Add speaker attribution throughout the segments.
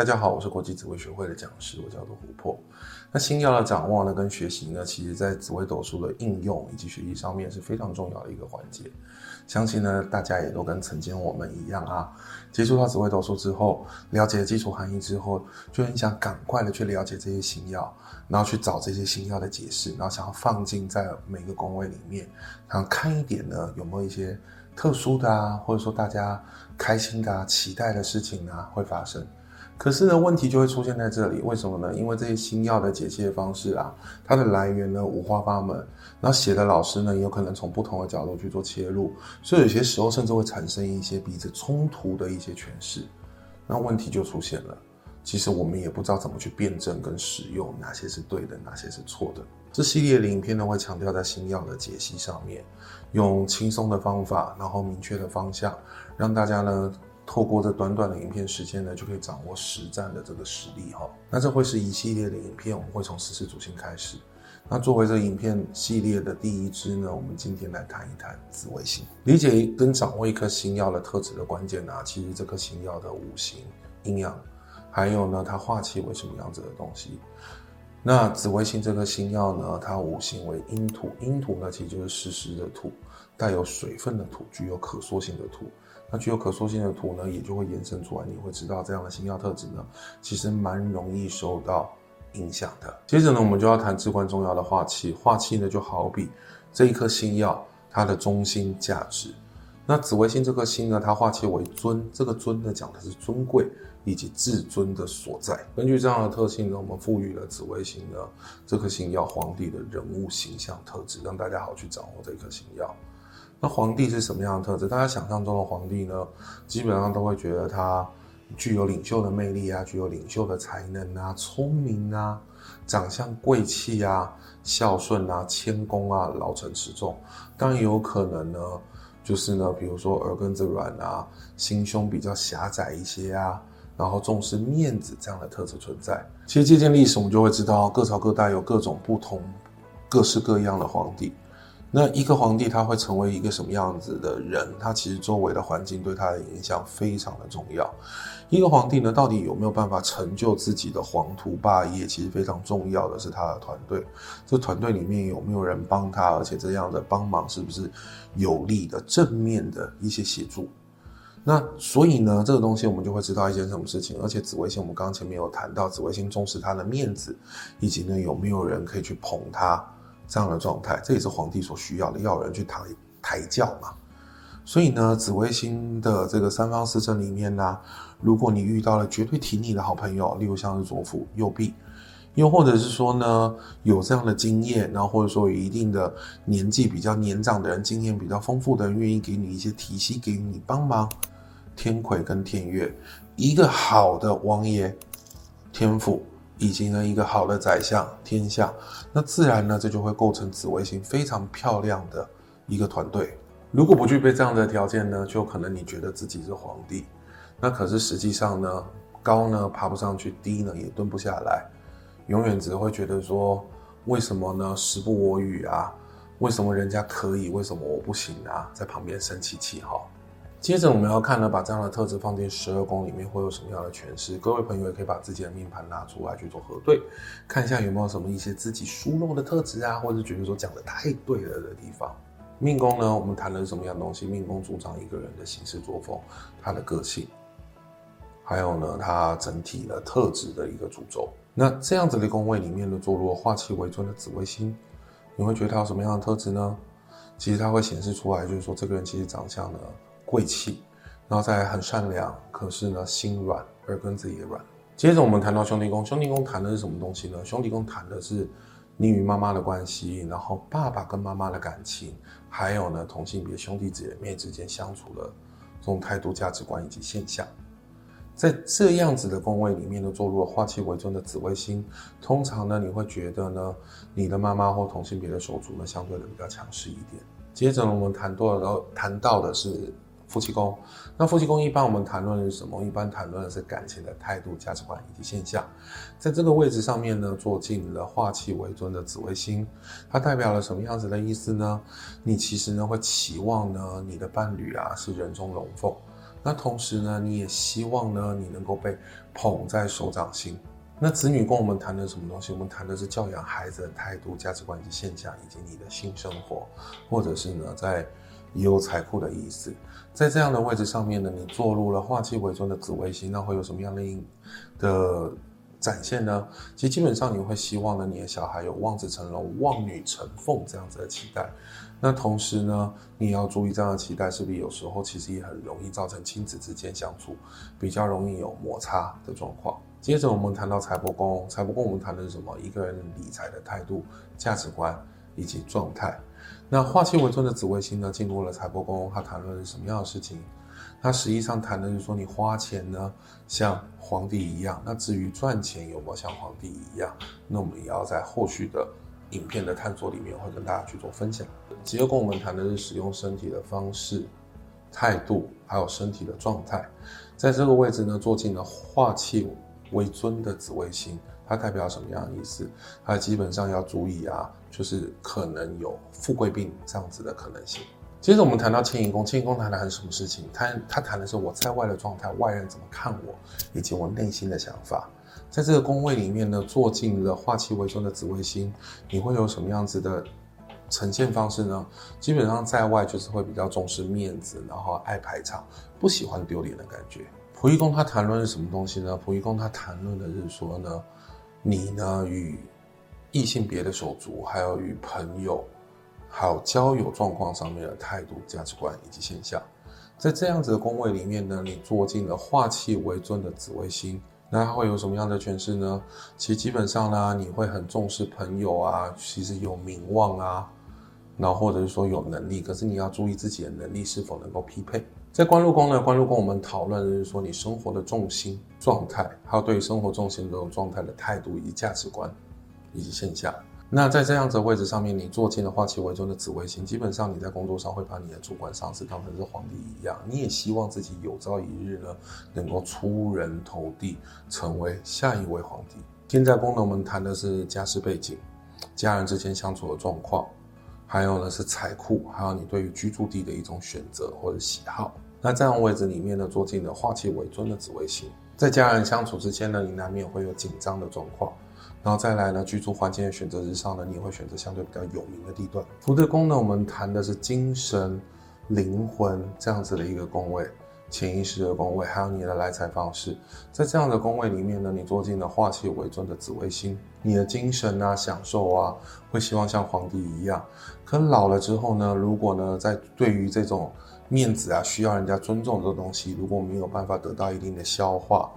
Speaker 1: 大家好，我是国际紫微学会的讲师，我叫做琥珀。那星曜的掌握呢，跟学习呢，其实在紫微斗数的应用以及学习上面是非常重要的一个环节。相信呢，大家也都跟曾经我们一样啊，接触到紫微斗数之后，了解基础含义之后，就很想赶快的去了解这些星曜，然后去找这些星曜的解释，然后想要放进在每个宫位里面，然后看一点呢，有没有一些特殊的啊，或者说大家开心的啊、期待的事情啊会发生。可是呢，问题就会出现在这里，为什么呢？因为这些新药的解析方式啊，它的来源呢五花八门，那写的老师呢也有可能从不同的角度去做切入，所以有些时候甚至会产生一些彼此冲突的一些诠释，那问题就出现了。其实我们也不知道怎么去辩证跟使用哪些是对的，哪些是错的。这系列的影片呢会强调在新药的解析上面，用轻松的方法，然后明确的方向，让大家呢。透过这短短的影片时间呢，就可以掌握实战的这个实力哈。那这会是一系列的影片，我们会从十四主星开始。那作为这影片系列的第一支呢，我们今天来谈一谈紫微星。理解跟掌握一颗星曜的特质的关键啊，其实这颗星曜的五行阴阳，还有呢它化气为什么样子的东西。那紫微星这颗星曜呢，它五行为阴土，阴土呢其实就是湿湿的土，带有水分的土，具有可塑性的土。那具有可塑性的土呢，也就会延伸出来，你会知道这样的星曜特质呢，其实蛮容易受到影响的。接着呢，我们就要谈至关重要的化气。化气呢，就好比这一颗星曜，它的中心价值。那紫微星这颗星呢，它化气为尊，这个尊呢，讲的是尊贵以及至尊的所在。根据这样的特性呢，我们赋予了紫微星呢这颗星曜皇帝的人物形象特质，让大家好去掌握这颗星曜。那皇帝是什么样的特质？大家想象中的皇帝呢，基本上都会觉得他具有领袖的魅力啊，具有领袖的才能啊，聪明啊，长相贵气啊，孝顺啊，谦恭啊，老成持重。当然有可能呢，就是呢，比如说耳根子软啊，心胸比较狭窄一些啊，然后重视面子这样的特质存在。其实借鉴历史，我们就会知道，各朝各代有各种不同、各式各样的皇帝。那一个皇帝他会成为一个什么样子的人？他其实周围的环境对他的影响非常的重要。一个皇帝呢，到底有没有办法成就自己的皇图霸业？其实非常重要的是他的团队。这团队里面有没有人帮他？而且这样的帮忙是不是有利的、正面的一些协助？那所以呢，这个东西我们就会知道一件什么事情。而且紫微星，我们刚刚前面有谈到，紫微星重视他的面子，以及呢有没有人可以去捧他。这样的状态，这也是皇帝所需要的，要有人去抬抬轿嘛。所以呢，紫微星的这个三方四正里面呢，如果你遇到了绝对挺你的好朋友，例如像是左辅右弼，又或者是说呢，有这样的经验，然后或者说有一定的年纪比较年长的人，经验比较丰富的人，愿意给你一些提携，给你帮忙，天魁跟天月，一个好的王爷，天府。以及呢，一个好的宰相天下，那自然呢，这就会构成紫微星非常漂亮的一个团队。如果不具备这样的条件呢，就可能你觉得自己是皇帝，那可是实际上呢，高呢爬不上去，低呢也蹲不下来，永远只会觉得说，为什么呢？时不我与啊？为什么人家可以，为什么我不行啊？在旁边生气气哈。接着我们要看呢，把这样的特质放进十二宫里面会有什么样的诠释？各位朋友也可以把自己的命盘拿出来去做核对，看一下有没有什么一些自己疏漏的特质啊，或者觉得说讲的太对了的地方。命宫呢，我们谈的是什么样的东西？命宫主掌一个人的行事作风，他的个性，还有呢，他整体的特质的一个主轴。那这样子的宫位里面的坐落化气为尊的紫微星，你会觉得他有什么样的特质呢？其实它会显示出来，就是说这个人其实长相呢。贵气，然后再很善良，可是呢心软，耳根子也软。接着我们谈到兄弟宫，兄弟宫谈的是什么东西呢？兄弟宫谈的是你与妈妈的关系，然后爸爸跟妈妈的感情，还有呢同性别兄弟姐妹之间相处的这种态度、价值观以及现象。在这样子的宫位里面呢，坐入化气为尊的紫微星，通常呢你会觉得呢你的妈妈或同性别的手足呢相对的比较强势一点。接着我们谈多了，然后谈到的是。夫妻宫，那夫妻宫一般我们谈论的是什么？一般谈论的是感情的态度、价值观以及现象。在这个位置上面呢，坐进了化气为尊的紫微星，它代表了什么样子的意思呢？你其实呢会期望呢你的伴侣啊是人中龙凤，那同时呢，你也希望呢，你能够被捧在手掌心。那子女跟我们谈的什么东西？我们谈的是教养孩子的态度、价值观以及现象，以及你的性生活，或者是呢，在也有财库的意思。在这样的位置上面呢，你坐入了化气为尊的紫微星，那会有什么样的的展现呢？其实基本上你会希望呢，你的小孩有望子成龙、望女成凤这样子的期待。那同时呢，你也要注意这样的期待是不是有时候其实也很容易造成亲子之间相处比较容易有摩擦的状况。接着我们谈到财帛宫，财帛宫我们谈的是什么？一个人理财的态度、价值观以及状态。那化气为尊的紫微星呢，进入了财帛宫，它谈论是什么样的事情？它实际上谈的是说，你花钱呢像皇帝一样。那至于赚钱有没有像皇帝一样，那我们也要在后续的。影片的探索里面会跟大家去做分享。结果我们谈的是使用身体的方式、态度，还有身体的状态。在这个位置呢，坐进了化气为尊的紫微星，它代表什么样的意思？它基本上要注意啊，就是可能有富贵病这样子的可能性。接着我们谈到迁移宫，迁移宫谈的是什么事情？它它谈的是我在外的状态，外人怎么看我，以及我内心的想法。在这个宫位里面呢，坐进了化气为尊的紫微星，你会有什么样子的呈现方式呢？基本上在外就是会比较重视面子，然后爱排场，不喜欢丢脸的感觉。仆役宫它谈论是什么东西呢？仆役宫它谈论的是说呢，你呢与异性别的手足，还有与朋友，还有交友状况上面的态度、价值观以及现象。在这样子的宫位里面呢，你坐进了化气为尊的紫微星。那它会有什么样的诠释呢？其实基本上呢，你会很重视朋友啊，其实有名望啊，然后或者是说有能力，可是你要注意自己的能力是否能够匹配。在官禄宫呢，官禄宫我们讨论的是说你生活的重心状态，还有对于生活重心这种状态的态度以及价值观以及现象。那在这样子的位置上面，你坐进了化气为尊的紫微星，基本上你在工作上会把你的主管上司当成是皇帝一样，你也希望自己有朝一日呢，能够出人头地，成为下一位皇帝。天在宫呢，我们谈的是家世背景、家人之间相处的状况，还有呢是财库，还有你对于居住地的一种选择或者喜好。那这样位置里面呢，坐进了化气为尊的紫微星，在家人相处之间呢，你难免会有紧张的状况。然后再来呢，居住环境的选择之上呢，你也会选择相对比较有名的地段。福德宫呢，我们谈的是精神、灵魂这样子的一个宫位，潜意识的宫位，还有你的来财方式。在这样的宫位里面呢，你坐进了化气为尊的紫微星，你的精神啊、享受啊，会希望像皇帝一样。可老了之后呢，如果呢，在对于这种面子啊，需要人家尊重的东西，如果没有办法得到一定的消化。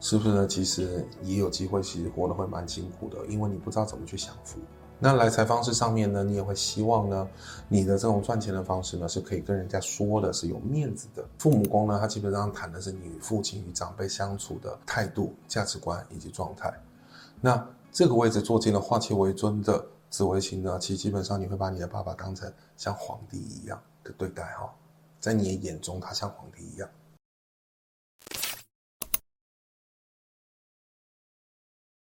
Speaker 1: 是不是呢？其实也有机会，其实活得会蛮辛苦的，因为你不知道怎么去享福。那来财方式上面呢，你也会希望呢，你的这种赚钱的方式呢，是可以跟人家说的，是有面子的。父母宫呢，它基本上谈的是你与父亲与长辈相处的态度、价值观以及状态。那这个位置坐进了化气为尊的紫微星呢，其实基本上你会把你的爸爸当成像皇帝一样的对待哈，在你的眼中他像皇帝一样。